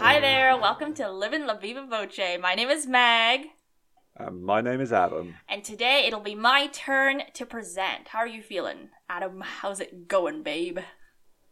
Hi there, welcome to Living La Viva Voce. My name is Meg, Um, my name is Adam. and today it'll be my turn to present. How are you feeling? Adam, how's it going, babe?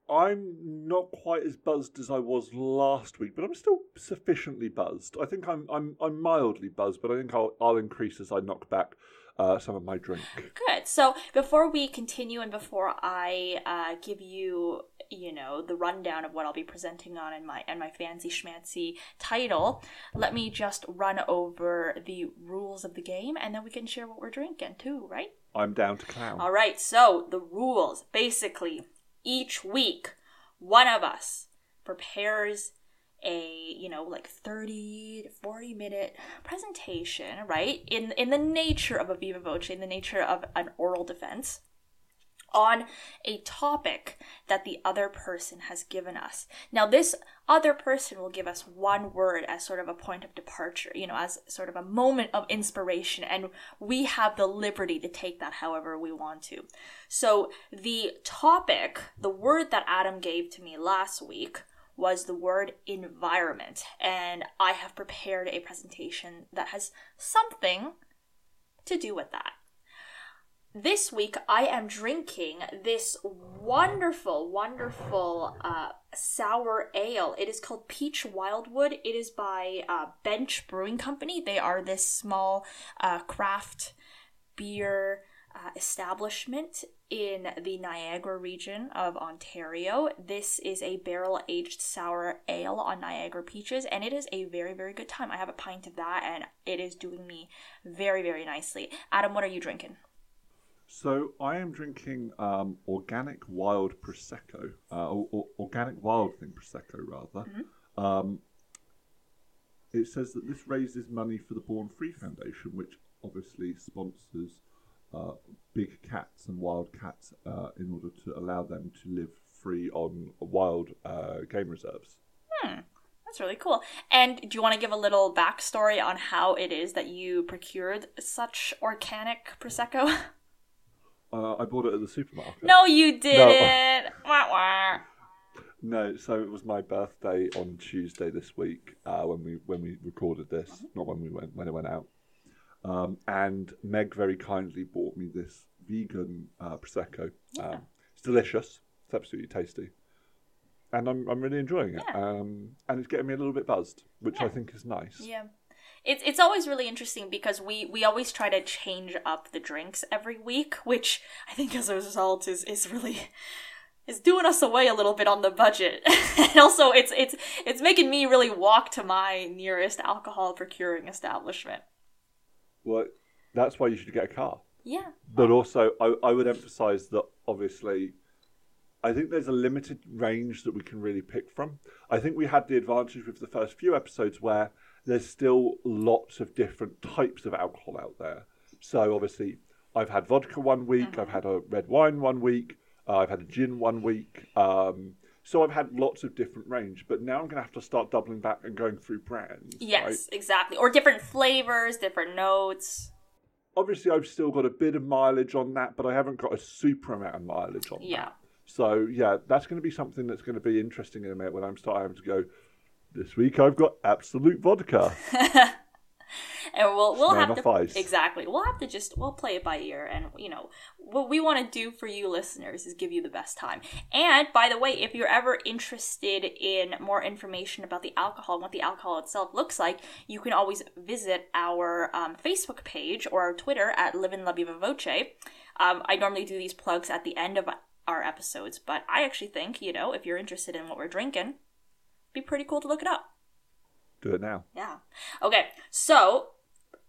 I'm not quite as buzzed as I was last week, but I'm still sufficiently buzzed. I think I'm I'm I'm mildly buzzed, but I think I'll I'll increase as I knock back uh, some of my drink. Good. So before we continue and before I uh, give you, you know, the rundown of what I'll be presenting on and my and my fancy schmancy title, let me just run over the rules of the game, and then we can share what we're drinking too, right? I'm down to clown. All right, so the rules basically each week one of us prepares a, you know, like 30 to 40 minute presentation, right? In in the nature of a viva voce, in the nature of an oral defense on a topic that the other person has given us. Now, this other person will give us one word as sort of a point of departure, you know, as sort of a moment of inspiration, and we have the liberty to take that however we want to. So, the topic, the word that Adam gave to me last week, was the word environment, and I have prepared a presentation that has something to do with that this week I am drinking this wonderful, wonderful uh, sour ale. It is called Peach Wildwood. It is by uh, Bench Brewing Company. They are this small uh, craft beer uh, establishment in the Niagara region of Ontario. This is a barrel aged sour ale on Niagara peaches, and it is a very, very good time. I have a pint of that, and it is doing me very, very nicely. Adam, what are you drinking? So I am drinking um, organic wild prosecco, uh, or, or organic wild thing prosecco rather. Um, it says that this raises money for the Born Free Foundation, which obviously sponsors uh, big cats and wild cats uh, in order to allow them to live free on wild uh, game reserves. That's really cool. And do you want to give a little backstory on how it is that you procured such organic prosecco? Uh, I bought it at the supermarket. no, you didn't. Wah, wah. No, so it was my birthday on Tuesday this week uh, when we when we recorded this, not when we went when it went out. Um, and Meg very kindly bought me this vegan uh, prosecco. Um, it's delicious. It's absolutely tasty, and I'm I'm really enjoying it. Yeah. Um, and it's getting me a little bit buzzed, which I think is nice. Yeah. It's it's always really interesting because we we always try to change up the drinks every week, which I think as a result is is really is doing us away a little bit on the budget. and also it's it's it's making me really walk to my nearest alcohol procuring establishment. Well, that's why you should get a car. Yeah. But also, I, I would emphasise that obviously, I think there's a limited range that we can really pick from. I think we had the advantage with the first few episodes where there's still lots of different types of alcohol out there. So obviously, I've had vodka one week, I've had a red wine one week, uh, I've had a gin one week. Um, so I've had lots of different range, but now I'm going to have to start doubling back and going through brands. Yes, right? exactly. Or different flavors, different notes. Obviously, I've still got a bit of mileage on that, but I haven't got a super amount of mileage on that. Yeah. So yeah, that's going to be something that's going to be interesting in a minute when I'm starting to go. This week I've got Absolut vodka. and we'll we'll have to Ice. exactly we'll have to just we'll play it by ear and you know what we want to do for you listeners is give you the best time and by the way if you're ever interested in more information about the alcohol and what the alcohol itself looks like you can always visit our um, facebook page or our twitter at livin la viva voce um, i normally do these plugs at the end of our episodes but i actually think you know if you're interested in what we're drinking be pretty cool to look it up Do it now. yeah. Okay, so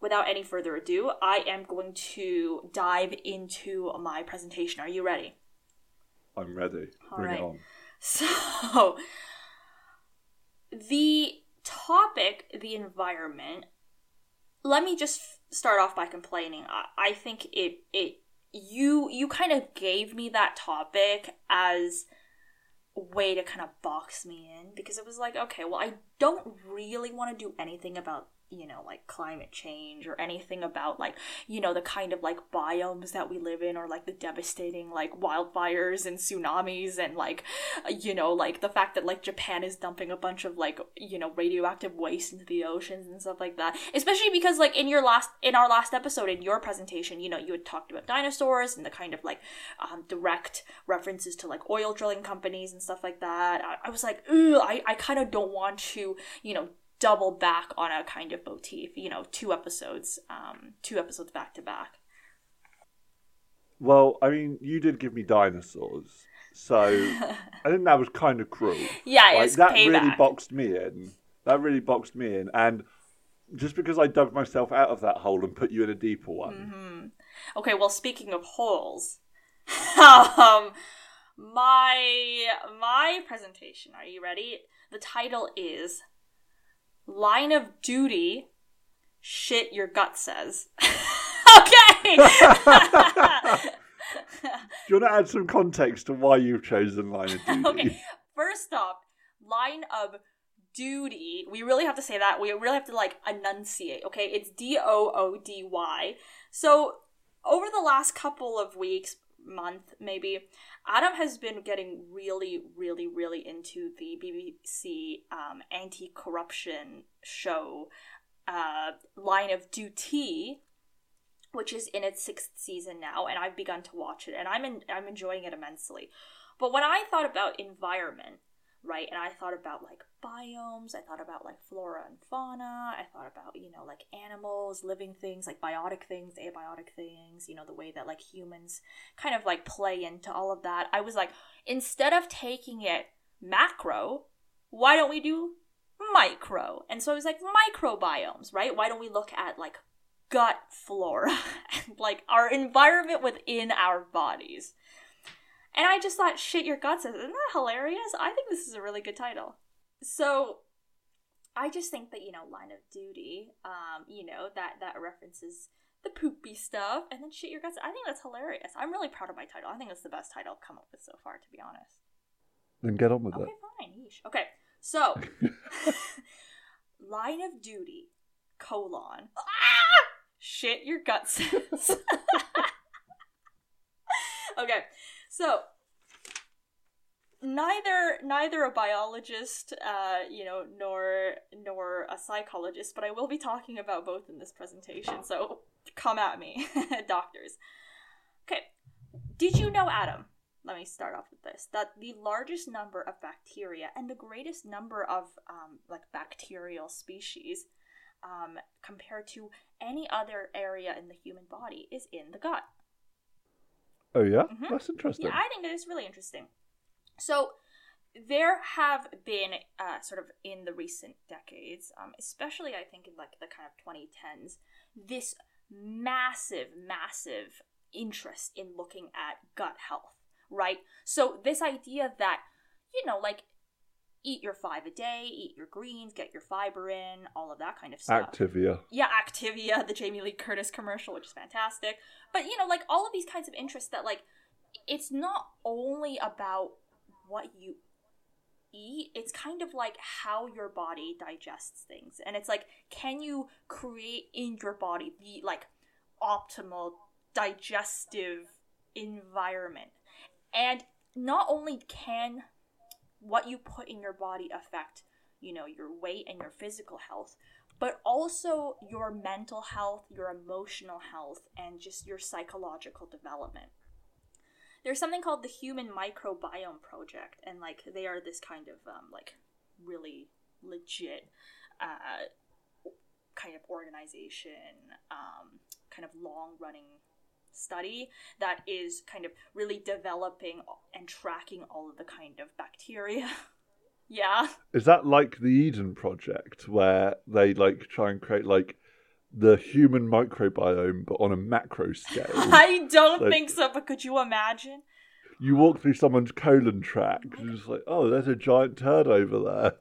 without any further ado, I am going to dive into my presentation. Are you ready? I'm ready. All Bring right. it on. So, the topic, the environment, let me just start off by complaining. I, I think it, it, you, you kind of gave me that topic as way to kind of box me in because it was like, okay, well, I don't really want to do anything about you know like climate change or anything about like you know the kind of like biomes that we live in or like the devastating like wildfires and tsunamis and like you know like the fact that like Japan is dumping a bunch of like you know radioactive waste into the oceans and stuff like that. Especially because like in your last in our last episode in your presentation you know you had talked about dinosaurs and the kind of like um, direct references to like oil drilling companies and stuff like that. I, I was like Ugh, I, I kind of don't want to you know double back on a kind of motif, you know, two episodes, um, two episodes back to back. Well, I mean, you did give me dinosaurs, so I think that was kind of cruel. Yeah, like, that payback. really boxed me in. That really boxed me in, and just because I dug myself out of that hole and put you in a deeper one. Mm-hmm. Okay, well, speaking of holes, um, my my presentation. Are you ready? The title is "Line of Duty." Shit, your gut says. okay. Do you want to add some context to why you've chosen Line of Duty? okay. First off, line of duty. We really have to say that. We really have to like enunciate. Okay, it's D O O D Y. So over the last couple of weeks, month maybe, Adam has been getting really, really, really into the BBC um, anti-corruption show, uh, Line of Duty, which is in its sixth season now, and I've begun to watch it, and I'm in, I'm enjoying it immensely. But when I thought about environment, right, and I thought about like biomes, I thought about like flora and fauna, I thought about you know like animals, living things, like biotic things, abiotic things, you know the way that like humans kind of like play into all of that. I was like, instead of taking it macro, why don't we do micro? And so I was like, microbiomes, right? Why don't we look at like gut flora and like our environment within our bodies? And I just thought, shit, your guts isn't that hilarious? I think this is a really good title. So I just think that, you know, line of duty, um, you know, that that references the poopy stuff and then shit your guts. I think that's hilarious. I'm really proud of my title. I think it's the best title I've come up with so far, to be honest. Then get on with Okay, it. Okay, fine. Yeesh. Okay, so line of duty colon ah! shit your guts. okay, so neither neither a biologist, uh, you know, nor nor a psychologist, but I will be talking about both in this presentation. So come at me, doctors. Okay, did you know, Adam? Let me start off with this: that the largest number of bacteria and the greatest number of um, like bacterial species um, compared to any other area in the human body is in the gut. Oh yeah, Mhm. that's interesting. Yeah, I think it is really interesting. So, there have been uh, sort of in the recent decades, um, especially I think in like the kind of 2010s, this massive, massive interest in looking at gut health, right? So, this idea that, you know, like eat your five a day, eat your greens, get your fiber in, all of that kind of stuff Activia. yeah, Activia, the Jamie Lee Curtis commercial, which is fantastic. But you know, like all of these kinds of interests that like it's not only about what you eat, it's kind of like how your body digests things. And it's like can you create in your body the like optimal digestive environment? And not only can what you put in your body affect, you know, your weight and your physical health, but also your mental health, your emotional health, and just your psychological development. There's something called the Human Microbiome Project, and like they are this kind of um, like really legit uh, kind of organization, um, kind of long running study that is kind of really developing and tracking all of the kind of bacteria. yeah. Is that like the Eden Project, where they like try and create like the human microbiome, but on a macro scale? I don't Like- think so, but could you imagine? you walk through someone's colon tract, and you're just like, oh, there's a giant turd over there.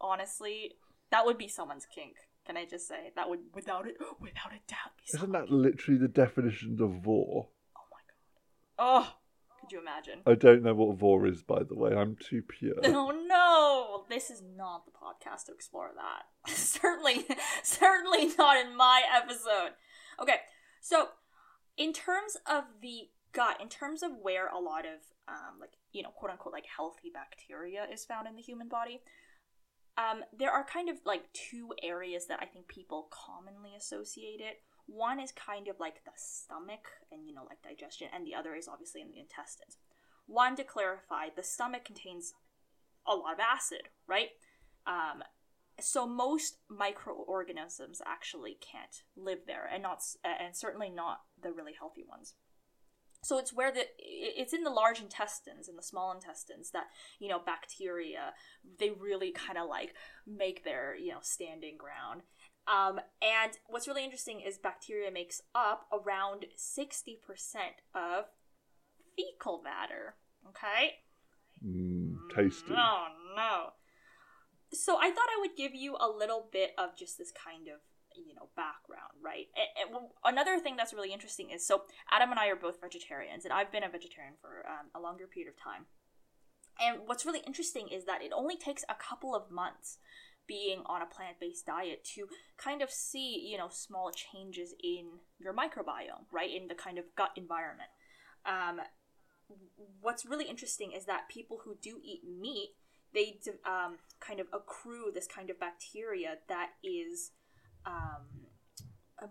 Honestly, that would be someone's kink. Can I just say that would, without it, without a doubt, be Isn't that literally the definition of vore? Oh my god. Oh, Could you imagine? I don't know what vore is, by the way. I'm too pure. Oh no! This is not the podcast to explore that. certainly, certainly not in my episode. Okay, so in terms of the gut, in terms of where a lot of um, like you know quote unquote like healthy bacteria is found in the human body, um, there are kind of like two areas that I think people commonly associate it. One is kind of like the stomach and you know like digestion, and the other is obviously in the intestines. One to clarify, the stomach contains a lot of acid, right? Um, so most microorganisms actually can't live there, and not and certainly not the really healthy ones. So it's where the it's in the large intestines and the small intestines that you know bacteria they really kind of like make their you know standing ground. Um, and what's really interesting is bacteria makes up around sixty percent of fecal matter. Okay. Mm, tasty. Oh no. So I thought I would give you a little bit of just this kind of you know background right and, and another thing that's really interesting is so adam and i are both vegetarians and i've been a vegetarian for um, a longer period of time and what's really interesting is that it only takes a couple of months being on a plant-based diet to kind of see you know small changes in your microbiome right in the kind of gut environment. Um, what's really interesting is that people who do eat meat they um, kind of accrue this kind of bacteria that is um,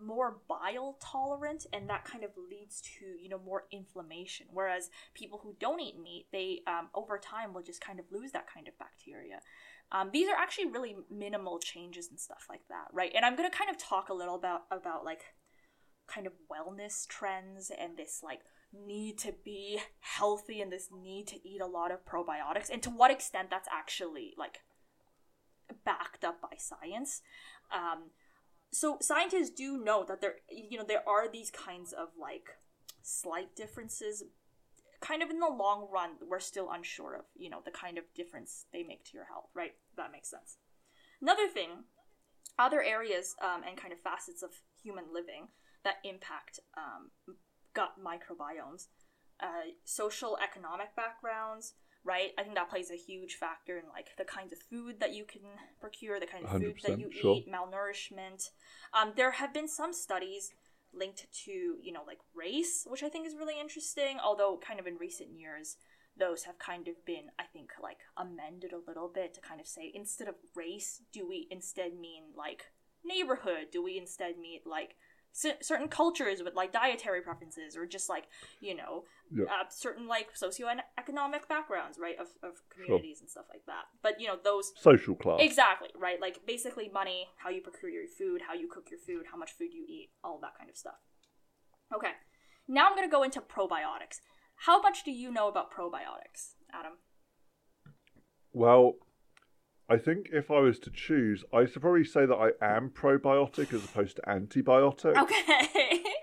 more bile tolerant and that kind of leads to you know more inflammation. Whereas people who don't eat meat they um, over time will just kind of lose that kind of bacteria um, these are actually really minimal changes and stuff like that right? And i'm going to kind of talk a little about about like kind of wellness trends and this like need to be healthy and this need to eat a lot of probiotics and to what extent that's actually like backed up by science. Um, so scientists do know that there you know there are these kinds of like slight differences kind of in the long run we're still unsure of you know the kind of difference they make to your health right that makes sense another thing other areas um, and kind of facets of human living that impact um, gut microbiomes uh, social economic backgrounds right? I think that plays a huge factor in like the kinds of food that you can procure, the kind of food that you sure. eat, malnourishment. Um, there have been some studies linked to you know like race, which I think is really interesting. Although kind of in recent years, those have kind of been I think like amended a little bit to kind of say instead of race, do we instead mean like neighborhood? Do we instead mean like c- certain cultures with like dietary preferences or just like you know Yeah. uh, certain like socioeconomic backgrounds right of, of communities and stuff like that. But you know those Social class. exactly right? Like basically money how you procure your food how you cook your food how much food you eat all that kind of stuff. Okay now i'm going to go into probiotics. How much do you know about probiotics adam? Well, I think if I was to choose, I should probably say that I am probiotic as opposed to antibiotic. okay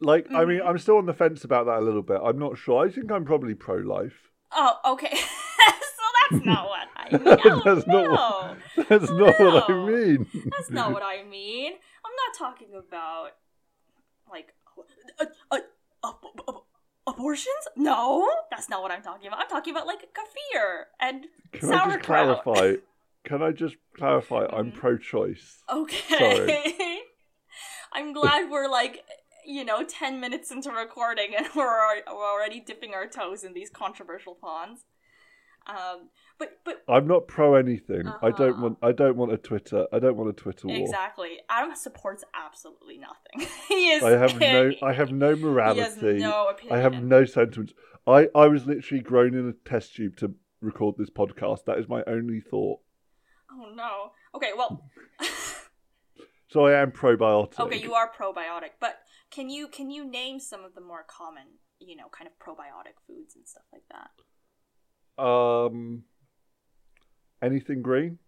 Like, I Mm-hmm. mean, I'm still on the fence about that a little bit. I'm not sure. I think I'm probably pro life. oh okay so that's not what i mean oh, That's not what- That's not what I mean. That's not what I mean. I'm not talking about like uh, uh, uh, uh, abortions. No, that's not what I'm talking about. I'm talking about like kefir and Can I just clarify? Can I just clarify? I'm Mhm. pro choice. Okay. Sorry. I'm glad we're like you know 10 minutes into recording and we're, we're already dipping our toes in these controversial ponds. Um, but but I'm not pro anything. I don't Uh-huh. want. I don't want a Twitter. I don't want a Twitter war. exactly, Adam supports absolutely nothing. he is. I have no. I have no He morality. has no opinion. I have no sentiments. I, I was literally grown in a test tube to record this podcast. That is my only thought. Oh no. Okay, well. So I am probiotic. okay, you are probiotic, but can you can you name some of the more common, you know, kind of probiotic foods and stuff like that? Um, anything green?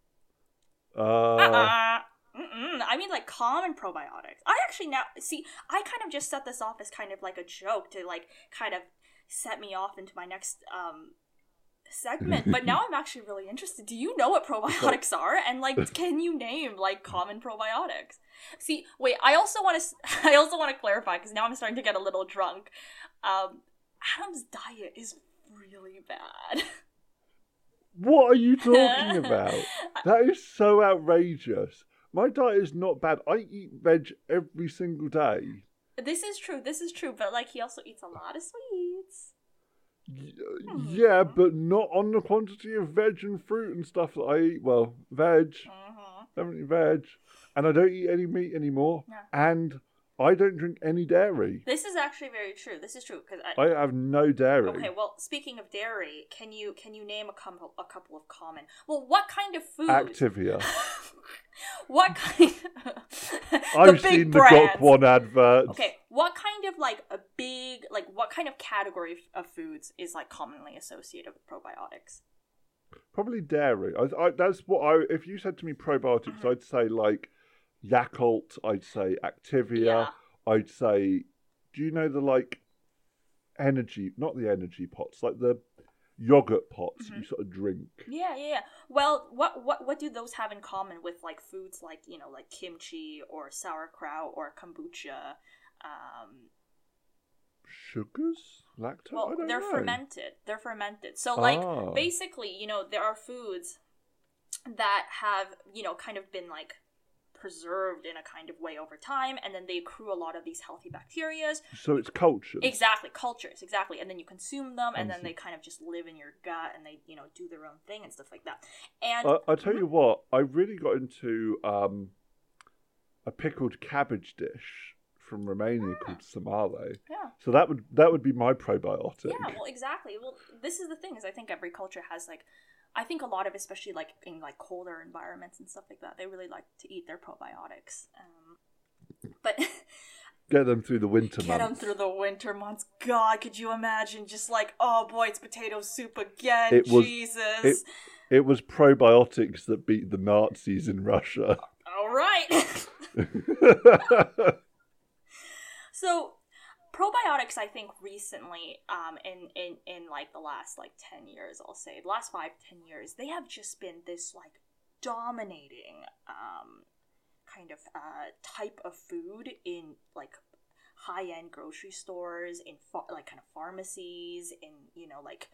Uh. Mm-mm. I mean, like common probiotics. I actually now see. I kind of just set this off as kind of like a joke to like kind of set me off into my next um segment. but now I'm actually really interested. Do you know what probiotics are? And like, can you name like common probiotics? See, wait. I also want to. I also want to clarify because now I'm starting to get a little drunk. Um, Adam's diet is really bad. What are you talking about? That is so outrageous. My diet is not bad. I eat veg every single day. this is true. This is true. But like, he also eats a lot of sweets. Y- Hmm. Yeah, but not on the quantity of veg and fruit and stuff that I eat. Well, veg, hmm don't veg, and I don't eat any meat anymore. And I don't drink any dairy. This is actually very true. This is true because I, I have no dairy. Okay, well, speaking of dairy, can you can you name a couple a couple of common? Well, what kind of food? Activia. What kind? the I've seen the brands. Got One adverts. Okay, what kind of like a big like what kind of category of foods is like commonly associated with probiotics? Probably dairy. I, I, that's what I. If you said to me probiotics, Mm-hmm. I'd say like Yakult. I'd say Activia. Yeah. I'd say. Do you know the like energy? Not the energy pots, like the yogurt pots Mm-hmm. you sort of drink. Yeah, yeah, yeah. Well, what what what do those have in common with like foods like you know like kimchi or sauerkraut or kombucha? Um, Sugars, lactose. I Well, they're know. fermented. They're fermented. So, like, Ah. basically, you know, there are foods that have, you know, kind of been like preserved in a kind of way over time, and then they accrue a lot of these healthy bacteria. So it's culture. Exactly, cultures, exactly. And then you consume them, and then they kind of just live in your gut and they, you know, do their own thing and stuff like that. And I, I tell you what, I really got into um, a pickled cabbage dish from Romania called sarmale. yeah. So that would that would be my probiotic. Yeah, well, exactly. Well, this is the thing is I think every culture has like, I think a lot of especially like in like colder environments and stuff like that, they really like to eat their probiotics. Um, but Get them through the winter months. get them through the winter months. God, could you imagine? Just like, oh boy, it's potato soup again. It was- Jesus. It, it was probiotics that beat the Nazis in Russia. All right. so probiotics i think recently um in in in like the last like 10 years i'll say the last five ten years they have just been this like dominating um kind of uh type of food in like high-end grocery stores in ph- like kind of pharmacies in you know like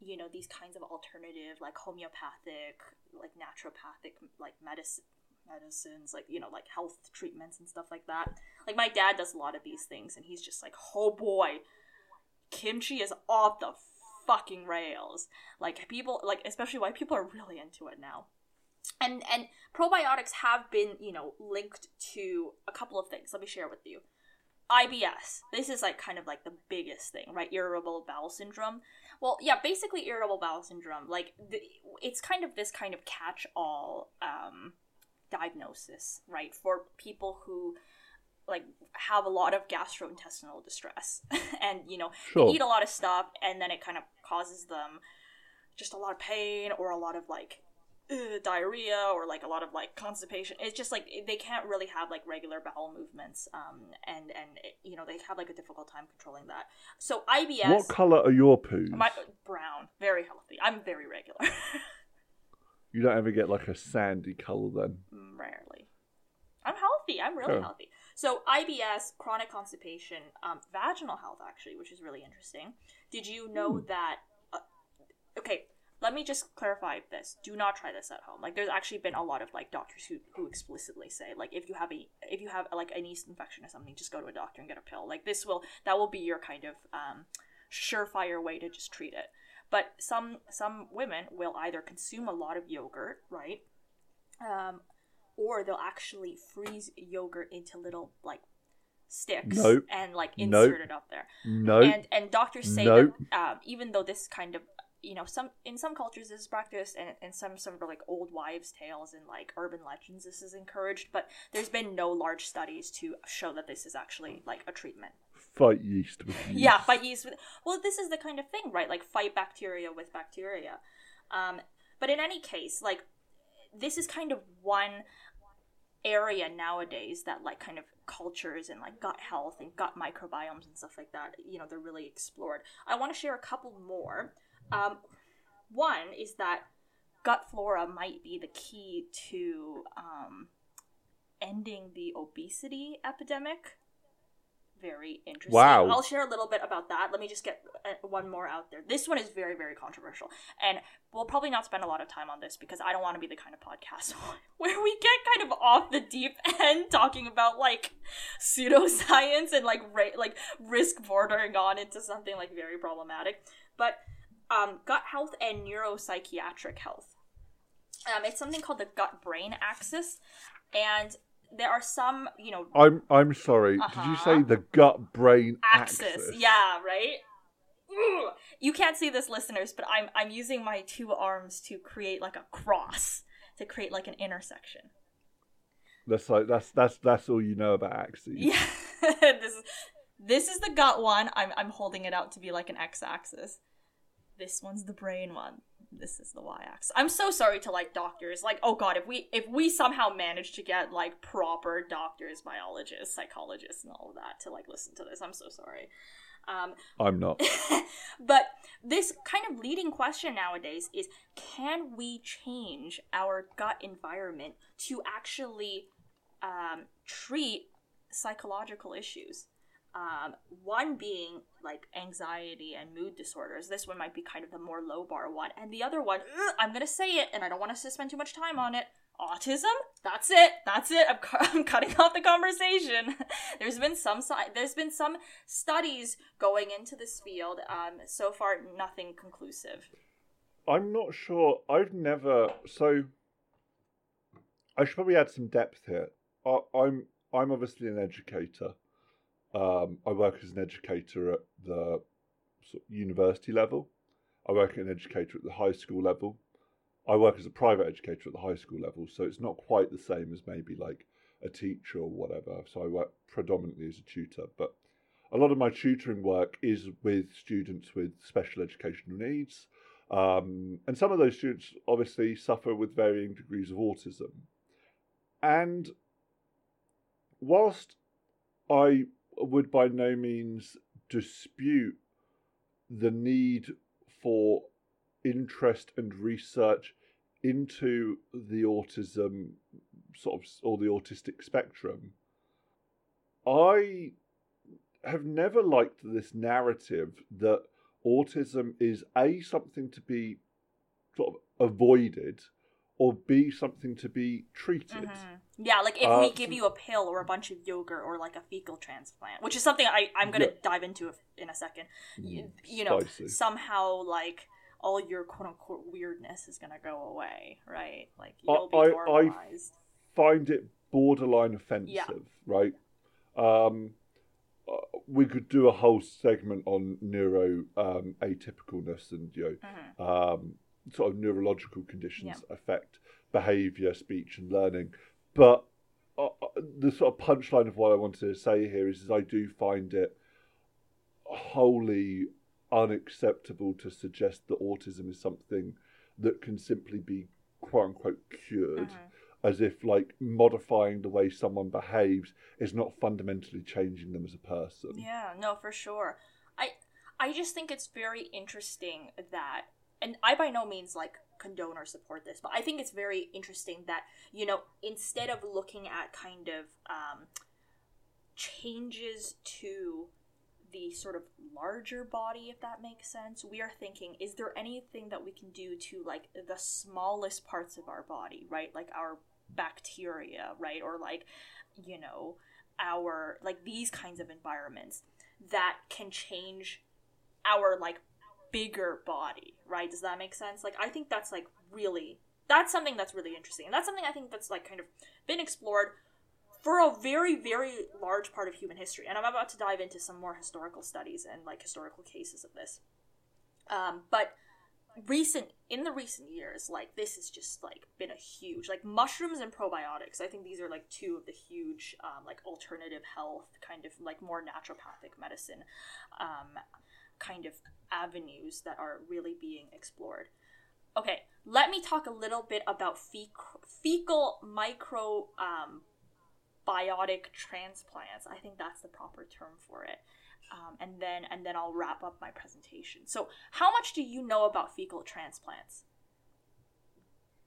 you know these kinds of alternative like homeopathic like naturopathic like medicine medicines like you know like health treatments and stuff like that like my dad does a lot of these things and he's just like oh boy kimchi is off the fucking rails like people like especially white people are really into it now and and probiotics have been you know linked to a couple of things let me share with you IBS. This is like kind of like the biggest thing, right? Irritable bowel syndrome. Well, yeah, basically irritable bowel syndrome. Like the, it's kind of this kind of catch-all um, diagnosis, right, for people who like have a lot of gastrointestinal distress, and you know Sure. they eat a lot of stuff, and then it kind of causes them just a lot of pain or a lot of like ugh, diarrhea or like a lot of like constipation. It's just like they can't really have like regular bowel movements, um, and and it, you know they have like a difficult time controlling that. So IBS, What colour are your poos? my brown, very healthy. I'm very regular, You don't ever get like a sandy colour then. rarely. I'm healthy. I'm really Sure. healthy. So IBS, chronic constipation, um, vaginal health actually, which is really interesting. Did you know that? Uh, okay, let me just clarify this. Do not try this at home. Like, there's actually been a lot of like doctors who who explicitly say like if you have a if you have like an yeast infection or something, just go to a doctor and get a pill. Like this will that will be your kind of um, surefire way to just treat it. But some some women will either consume a lot of yogurt, right? Um, or they'll actually freeze yogurt into little like sticks Nope. and like Nope. insert it up there. No. And and doctors say Nope. that um, even though this kind of you know some in some cultures this is practiced and in some some of like old wives tales and like urban legends this is encouraged but there's been no large studies to show that this is actually like a treatment Fight yeast with yeast. yeah, fight yeast with. Well, this is the kind of thing, right? Like fight bacteria with bacteria. Um, but in any case, like this is kind of one area nowadays that like kind of cultures and like gut health and gut microbiomes and stuff like that. You know, they're really explored. I want to share a couple more. Um, one is that gut flora might be the key to um, ending the obesity epidemic very interesting. Wow. I'll share a little bit about that. Let me just get uh, one more out there. This one is very, very controversial. And we'll probably not spend a lot of time on this because I don't want to be the kind of podcast where we get kind of off the deep end talking about like pseudoscience and like ra- like risk bordering on into something like very problematic. But um, gut health and neuropsychiatric health. Um, it's something called the gut brain axis. And there are some, you know, I'm I'm sorry. Did you say the gut brain axis? Uh-huh. axis. Yeah, right. Ugh. You can't see this, listeners, but I'm I'm using my two arms to create like a cross to create like an intersection. That's like that's that's that's all you know about axes. Yeah, this is this is the gut one. I'm I'm holding it out to be like an x-axis. This one's the brain one. This is the y-axis. I'm so sorry to like doctors. Like, oh god, if we if we somehow manage to get like proper doctors, biologists, psychologists, and all of that to like listen to this, I'm so sorry. Um, I'm not. but this kind of leading question nowadays is can we change our gut environment to actually um, treat psychological issues? Um, one being like anxiety and mood disorders. This one might be kind of the more low bar one. And the other one, ugh, I'm going to say it, and I don't want us to spend too much time on it. Autism? That's it. That's it. I'm, cu- I'm cutting off the conversation. there's been some si- there's been some studies going into this field. Um, so far, nothing conclusive. I'm not sure. I've never. So I should probably add some depth here. I, I'm I'm obviously an educator. Um, I work as an educator at the sort of university level. I work as an educator at the high school level. I work as a private educator at the high school level, so it's not quite the same as maybe like a teacher or whatever. So I work predominantly as a tutor, but a lot of my tutoring work is with students with special educational needs. Um, and some of those students obviously suffer with varying degrees of autism. And whilst I would by no means dispute the need for interest and research into the autism sort of or the autistic spectrum, I have never liked this narrative that autism is a something to be sort of avoided or b something to be treated. Yeah, like if Uh, we give you a pill or a bunch of yogurt or like a fecal transplant, which is something I, I'm going to Yeah. dive into if- in a second. You, you know, spicy. somehow like all your quote unquote weirdness is going to go away, right? Like I- you'll be I- I- normalized. find it borderline offensive, right? Um, uh, we could do a whole segment on neuro um, atypicalness and you know um, sort of neurological conditions affect behaviour, speech, and learning. But uh, uh, the sort of punchline of what I wanted to say here is, is I do find it wholly unacceptable to suggest that autism is something that can simply be quote unquote cured as if like modifying the way someone behaves is not fundamentally changing them as a person. Yeah, no, for sure. I I just think it's very interesting that and I by no means like condone or support this, but I think it's very interesting that, you know, instead of looking at kind of um changes to the sort of larger body if that makes sense we are thinking is there anything that we can do to like the smallest parts of our body right? Like our bacteria right? Or like you know our like these kinds of environments that can change our like bigger body right? Does that make sense? Like i think that's like really that's something that's really interesting. And that's something i think that's like kind of been explored for a very very large part of human history. And i'm about to dive into some more historical studies and like historical cases of this. Um, but recent in the recent years like this has just like been a huge like mushrooms and probiotics. I think these are like two of the huge um, like alternative health kind of like more naturopathic medicine um, kind of avenues that are really being explored okay let me talk a little bit about fec- fecal micro um, biotic transplants. I think that's the proper term for it. Um, and then and then I'll wrap up my presentation. So, how much do you know about fecal transplants?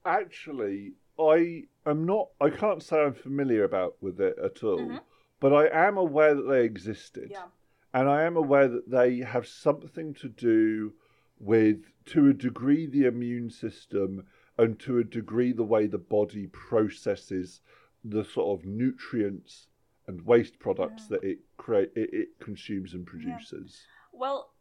Actually, I am not. I can't say I'm familiar about with it at all. Mhm. but I am aware that they existed. Yeah. And I am aware that they have something to do with, to a degree, the immune system and to a degree, the way the body processes the sort of nutrients and waste products Yeah. that it create it, it consumes and produces. Well,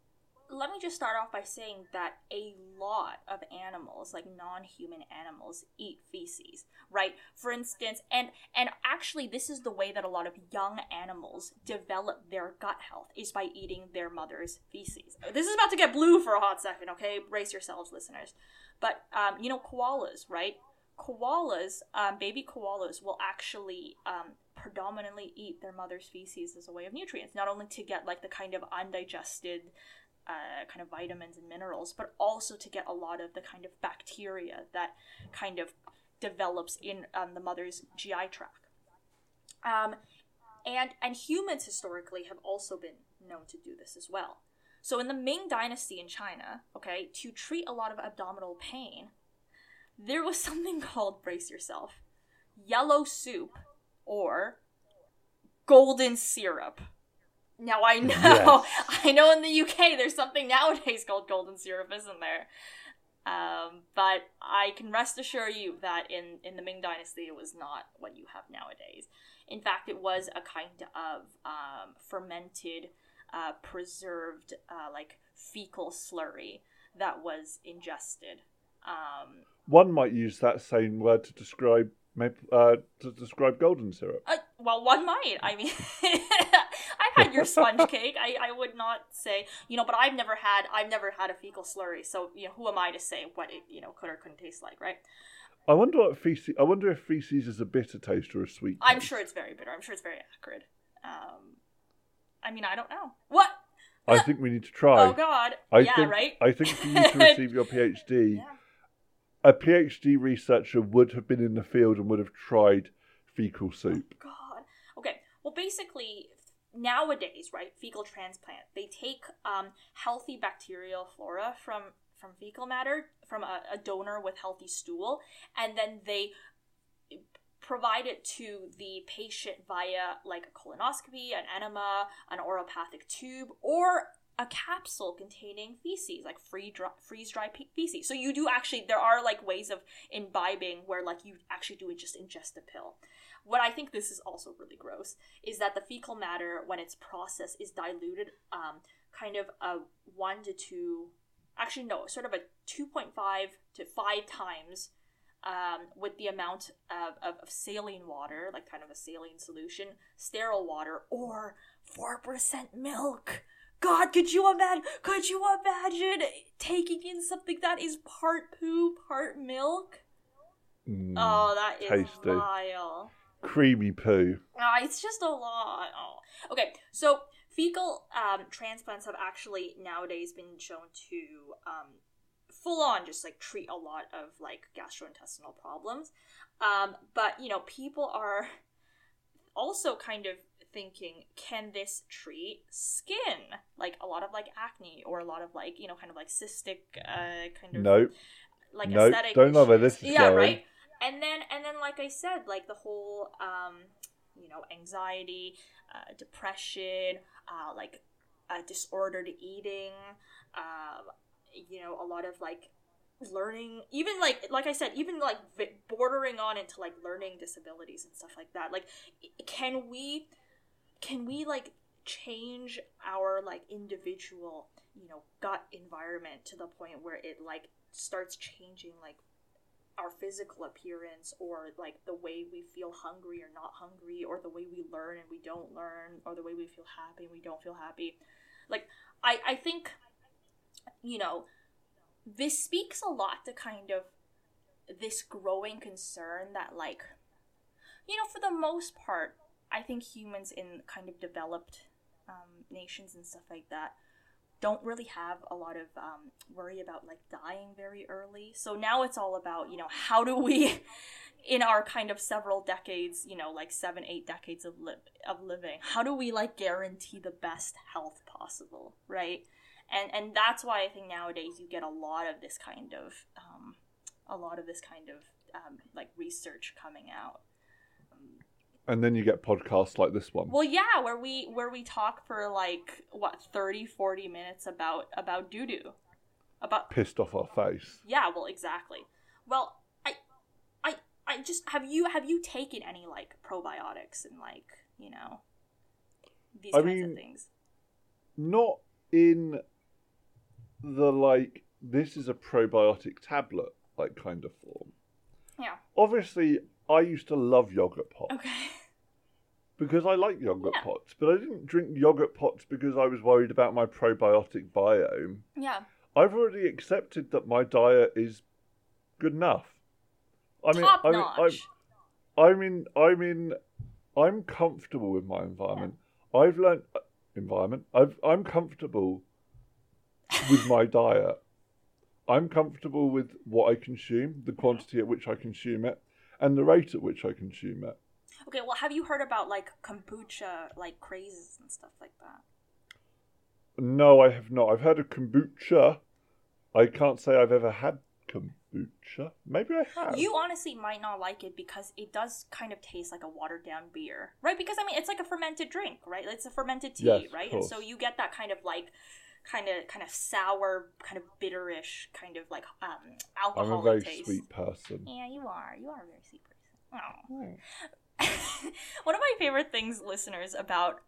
let me just start off by saying that a lot of animals, like non-human animals, eat feces, right? For instance, and and actually this is the way that a lot of young animals develop their gut health is by eating their mother's feces. This is about to get blue for a hot second, okay? Brace yourselves, listeners. But um, you know, koalas, right? Koalas, um, baby koalas, will actually um, predominantly eat their mother's feces as a way of nutrients, not only to get like the kind of undigested uh, kind of vitamins and minerals, but also to get a lot of the kind of bacteria that kind of develops in um, the mother's GI tract. Um, and and humans historically have also been known to do this as well. So in the Ming Dynasty in China, okay, to treat a lot of abdominal pain, there was something called brace yourself, yellow soup or golden syrup. Now I know, Yes. I know in the UK there's something nowadays called golden syrup, isn't there? Um, but I can rest assure you that in, in the Ming Dynasty it was not what you have nowadays. In fact, it was a kind of um, fermented, uh, preserved, uh, like fecal slurry that was ingested. Um, One might use that same word to describe uh, to describe golden syrup. Uh, well, one might. I mean, your sponge cake. I, I would not say, you know, but I've never had I've never had a fecal slurry. So you know, who am I to say what it you know could or couldn't taste like, right? I wonder what feces. I wonder if feces is a bitter taste or a sweet. I'm sure it's very bitter. I'm sure it's very acrid. Um, I mean, I don't know what. I think we need to try. Oh God. I yeah. think, right. I think for you to receive your PhD, Yeah. a PhD researcher would have been in the field and would have tried fecal soup. God. Okay. Well, basically, nowadays, right, fecal transplant, they take um, healthy bacterial flora from from fecal matter from a, a donor with healthy stool, and then they provide it to the patient via like a colonoscopy, an enema, an orogastric tube, or a capsule containing feces, like free dry, freeze dry feces. So you do actually there are like ways of imbibing where like you actually do just ingest a pill. What I think this is also really gross is that the fecal matter when it's processed is diluted um, kind of a 1 to 2 actually no, sort of a 2.5 to 5 times um, with the amount of, of, of saline water, like kind of a saline solution, sterile water, or 4% milk. God, could you imagine? Could you imagine taking in something that is part poo, part milk? Mm, Oh, that is tasty. vile. Creamy poo. Ah, it's just a lot. Oh. Okay, so fecal um, transplants have actually nowadays been shown to um, full on just like treat a lot of like gastrointestinal problems. Um, but you know, people are also kind of thinking, can this treat skin? Like a lot of like acne or a lot of like you know, kind of like cystic uh, kind of No, like No, aesthetic don't know where this is yeah going. right and then and then like i said like the whole um you know anxiety uh, depression uh, like uh, disordered eating um you know a lot of like learning even like like i said even like bordering on into like learning disabilities and stuff like that. Like can we can we like change our like individual you know gut environment to the point where it like starts changing like our physical appearance or like the way we feel hungry or not hungry or the way we learn and we don't learn or the way we feel happy and we don't feel happy. Like i i think you know this speaks a lot to kind of this growing concern that like you know for the most part i think humans in kind of developed um, nations and stuff like that don't really have a lot of um, worry about like dying very early. So now it's all about you know how do we, in our kind of several decades, you know like seven eight decades of li- of living, how do we like guarantee the best health possible, right? And and that's why I think nowadays you get a lot of this kind of um, a lot of this kind of um, like research coming out. And then you get podcasts like this one. Well, yeah, where we where we talk for like what 30 40 minutes about about doo doo. About Pissed off our face. Yeah, well, exactly. Well, I I I just have you have you taken any like probiotics and like, you know, these I kinds mean, of things? Not in the like, this is a probiotic tablet, like kind of form. Yeah. Obviously, I used to love yogurt pots Okay. because I like yogurt Yeah. pots, but I didn't drink yogurt pots because I was worried about my probiotic biome. Yeah. I've already accepted that my diet is good enough. I mean, Top I mean, notch. I'm, I'm in, I'm in, I'm comfortable with my environment. I've learned uh, environment. I've, I'm comfortable with my diet. I'm comfortable with what I consume, the quantity at which I consume it, and the rate at which I consume it. Okay, well, have you heard about like kombucha like crazes and stuff like that? No, I have not. I've heard of kombucha. I can't say I've ever had kombucha. Maybe I have. You honestly might not like it because it does kind of taste like a watered down beer, right? Because I mean, it's like a fermented drink, right? It's a fermented tea, Yes, right? And so you get that kind of like, kind of, kind of sour, kind of bitterish, kind of like um, I'm a very taste. sweet person. Yeah, you are. You are a very sweet person. Oh. One of my favorite things, listeners, about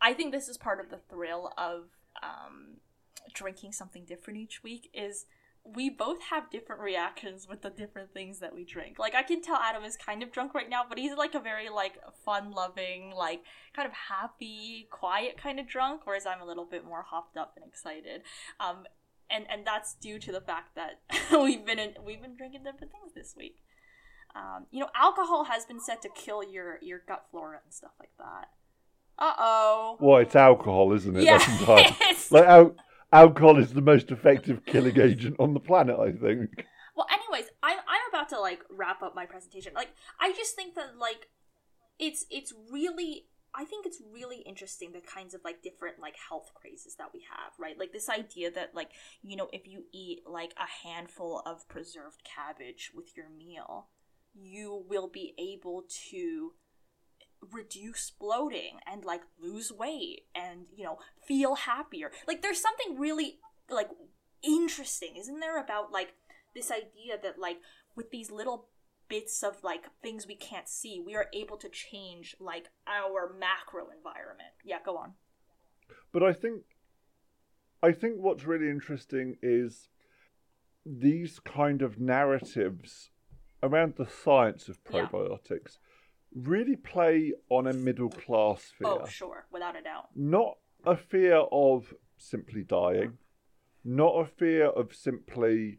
I think this is part of the thrill of um, drinking something different each week is we both have different reactions with the different things that we drink. Like I can tell Adam is kind of drunk right now, but he's like a very like fun-loving, like kind of happy, quiet kind of drunk, whereas I'm a little bit more hopped up and excited. Um, and and that's due to the fact that we've been in, we've been drinking different things this week. Um, you know, alcohol has been said to kill your your gut flora and stuff like that. Uh oh. Well, it's alcohol, isn't it? Yeah. That's like al- alcohol is the most effective killing agent on the planet. I think. Well, anyways, I'm I'm about to like wrap up my presentation. Like, I just think that like it's it's really I think it's really interesting the kinds of like different like health crazes that we have, right? Like this idea that like you know if you eat like a handful of preserved cabbage with your meal, you will be able to reduce bloating and like lose weight and you know feel happier. Like there's something really like interesting isn't there about like this idea that like with these little bits of like things we can't see we are able to change like our macro environment? Yeah go on. But I think, I think what's really interesting is these kind of narratives around the science of probiotics really play on a middle class fear. oh sure without a doubt. Not a fear of simply dying, not a fear of simply,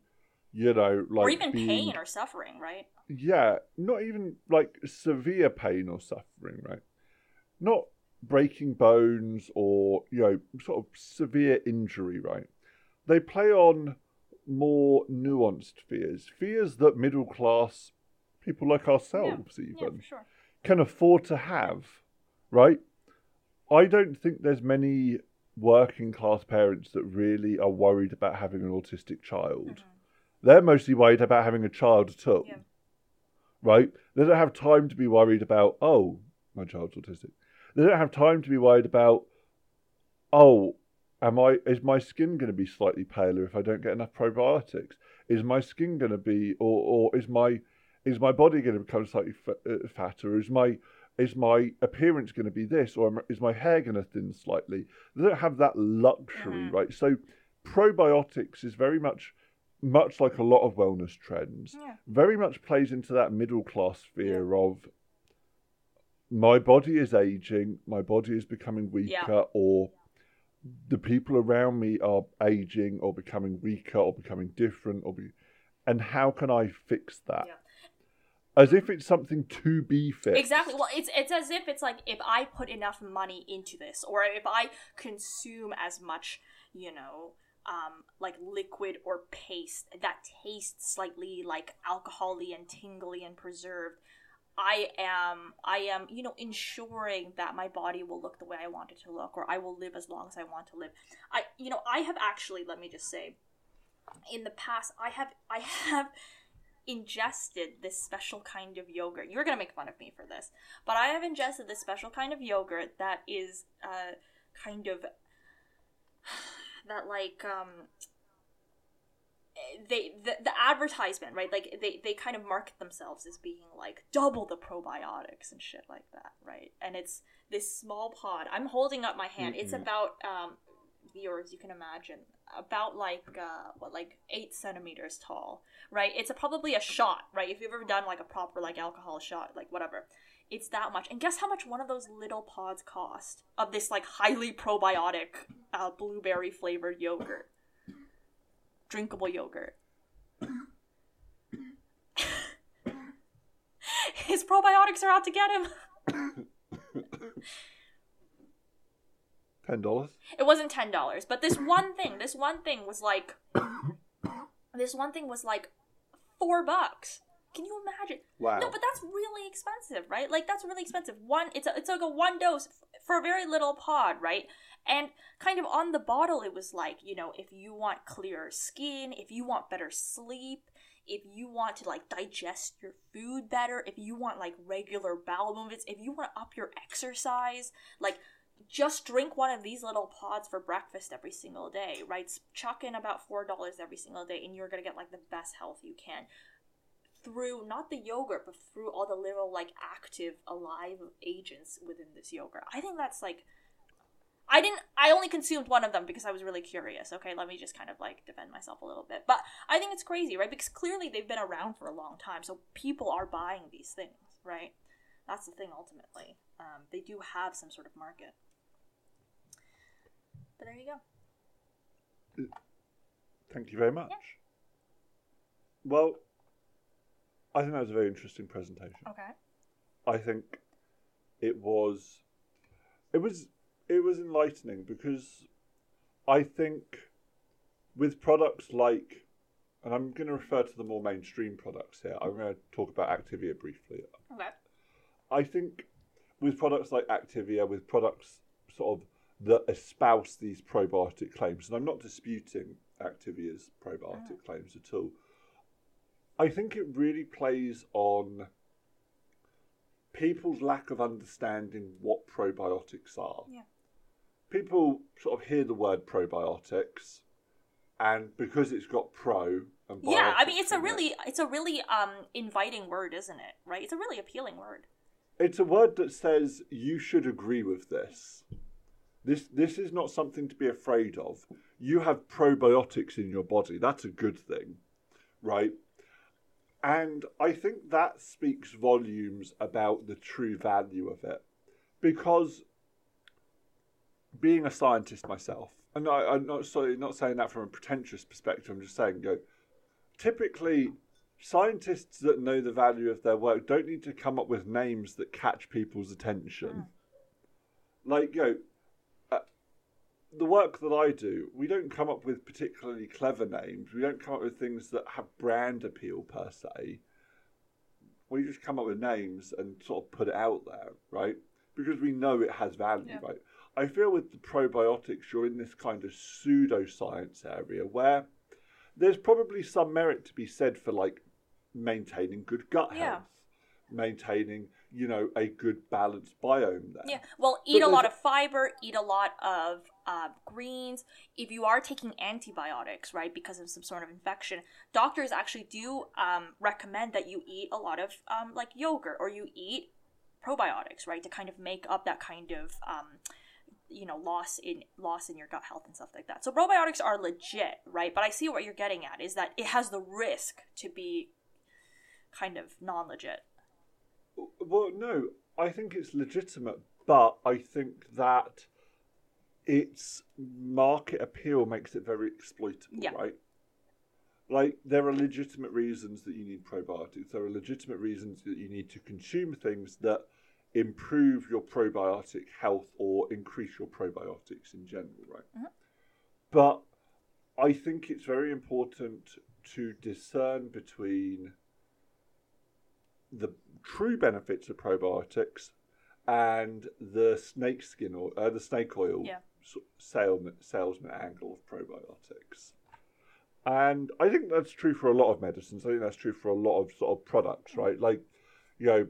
you know, like or even being- pain or suffering right? Yeah, not even like severe pain or suffering, right? Not breaking bones or, you know, sort of severe injury, right? They play on more nuanced fears, fears that middle class people like ourselves, yeah even, for sure can afford to have, right? I don't think there's many working class parents that really are worried about having an autistic child. Mm-hmm. They're mostly worried about having a child at all, Yeah. right? They don't have time to be worried about, oh, my child's autistic. They don't have time to be worried about, oh, am I is my skin going to be slightly paler if I don't get enough probiotics? Is my skin going to be, or or is my is my body going to become slightly f- uh, fatter? Is my is my appearance going to be this, or is my hair going to thin slightly? They don't have that luxury, Mhm. right? So probiotics is very much much like a lot of wellness trends yeah very much plays into that middle class fear of my body is aging, my body is becoming weaker, Yeah. or the people around me are aging or becoming weaker or becoming different, or be, and how can I fix that? As if it's something to be fixed. Exactly. Well, it's it's as if it's like if I put enough money into this, or if I consume as much, you know, um, like liquid or paste that tastes slightly like alcoholy and tingly and preserved, I am I am you know ensuring that my body will look the way I want it to look, or I will live as long as I want to live. I you know I have actually let me just say, in the past I have I have ingested this special kind of yogurt. You're gonna make fun of me for this, but I have ingested this special kind of yogurt that is uh, kind of that like um they the, the advertisement right? Like they, they kind of market themselves as being like double the probiotics and shit like that right? And it's this small pod. I'm holding up my hand. It's about um viewers you can imagine about like uh what like eight centimeters tall right? It's a, probably a shot right? If you've ever done like a proper like alcohol shot like whatever it's that much. And guess how much one of those little pods cost of this like highly probiotic uh, blueberry flavored yogurt? Drinkable yogurt. His probiotics are out to get him Ten dollars. It wasn't ten dollars, but this one thing, this one thing was like, this one thing was like four bucks. Can you imagine? Wow. No, but that's really expensive, right? Like that's really expensive. One, it's a, it's like a one dose for a very little pod, right? And kind of on the bottle, it was like, you know, if you want clearer skin, if you want better sleep, if you want to like digest your food better, if you want like regular bowel movements, if you want to up your exercise, like just drink one of these little pods for breakfast every single day, right? Chuck in about four dollars every single day, and you're gonna get like the best health you can through not the yogurt, but through all the little like active, alive agents within this yogurt. I think that's like. I didn't. I only consumed one of them because I was really curious. Okay, let me just kind of like defend myself a little bit. But I think it's crazy, right? Because clearly they've been around for a long time, so people are buying these things, right? That's the thing. Ultimately, um, they do have some sort of market. But there you go. Thank you very much. Well, I think that was a very interesting presentation. Okay. I think it was it was it was enlightening because I think with products like and I'm going to refer to the more mainstream products here. I'm going to talk about Activia briefly. Okay. I think with products like Activia, with products sort of that espouse these probiotic claims, and I'm not disputing Activia's probiotic claims at all. I think it really plays on people's lack of understanding what probiotics are. Yeah. People sort of hear the word probiotics, and because it's got pro and Yeah, I mean it's a in it- really it's a really um inviting word, isn't it? Right? It's a really appealing word. It's a word that says you should agree with this. This this is not something to be afraid of. You have probiotics in your body. That's a good thing, right? And I think that speaks volumes about the true value of it. Because being a scientist myself, and I, I'm not sorry, not saying that from a pretentious perspective, I'm just saying, go, typically scientists that know the value of their work don't need to come up with names that catch people's attention. Hmm. Like, you know, the work that I do, we don't come up with particularly clever names. We don't come up with things that have brand appeal per se. We just come up with names and sort of put it out there, right? Because we know it has value, Yeah. right? I feel with the probiotics, you're in this kind of pseudoscience area where there's probably some merit to be said for like maintaining good gut Yeah. health, maintaining, you know, a good balanced biome there. Yeah. Well, eat a lot of fiber, eat a lot of uh, greens. If you are taking antibiotics, right, because of some sort of infection, doctors actually do um, recommend that you eat a lot of um, like yogurt or you eat probiotics, right, to kind of make up that kind of um, you know loss in loss in your gut health and stuff like that. So probiotics are legit, right? But I see what you're getting at is that it has the risk to be kind of non-legit. Well, no, I think it's legitimate, but I think that its market appeal makes it very exploitable, Yeah. right? Like, there are legitimate reasons that you need probiotics. There are legitimate reasons that you need to consume things that improve your probiotic health or increase your probiotics in general, right? But I think it's very important to discern between the true benefits of probiotics and the snake skin or uh, the snake oil Yeah. Salesman angle of probiotics. And I think that's true for a lot of medicines. I think that's true for a lot of sort of products, right? Like, you know,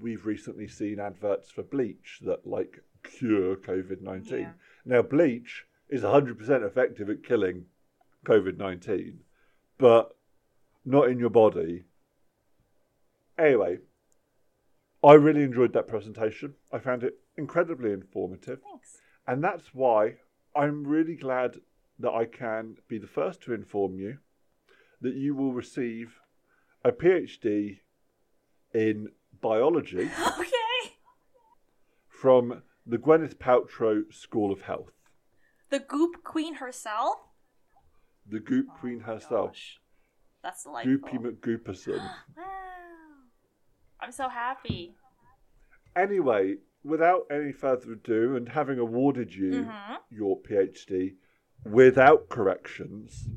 we've recently seen adverts for bleach that like cure COVID 19. Yeah. Now, bleach is 100% effective at killing COVID 19, but not in your body. Anyway, I really enjoyed that presentation. I found it incredibly informative. Thanks. And that's why I'm really glad that I can be the first to inform you that you will receive a PhD in biology Okay. from the Gwyneth Paltrow School of Health, The Goop Queen herself. the Goop Queen oh herself, Gosh, that's delightful. Goopy McGooperson. Wow. I'm so happy. Anyway, without any further ado, and having awarded you Mhm. your PhD without corrections,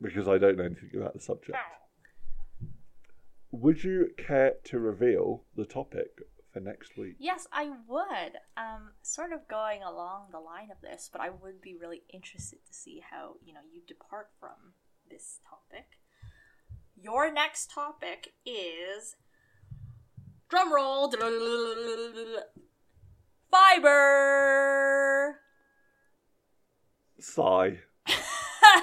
because I don't know anything about the subject, would you care to reveal the topic for next week? Yes, I would. Um, sort of going along the line of this, but I would be really interested to see how you know you depart from this topic. Your next topic is drum roll fiber. Sigh. I,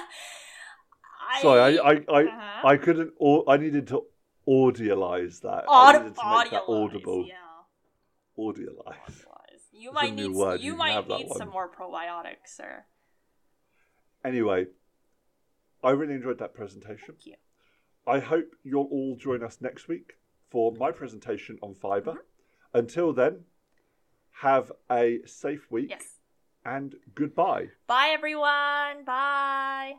Sorry, I, I, I, Uh-huh. I couldn't. I needed to audialize that. I needed to make that audible. Yeah. Audialize. Audialize. You might need word, you, you might need some more probiotics, sir. Anyway, I really enjoyed that presentation. Thank you. I hope you'll all join us next week for my presentation on fiber. Mm-hmm. Until then, have a safe week. Yes. And goodbye. Bye, everyone. Bye.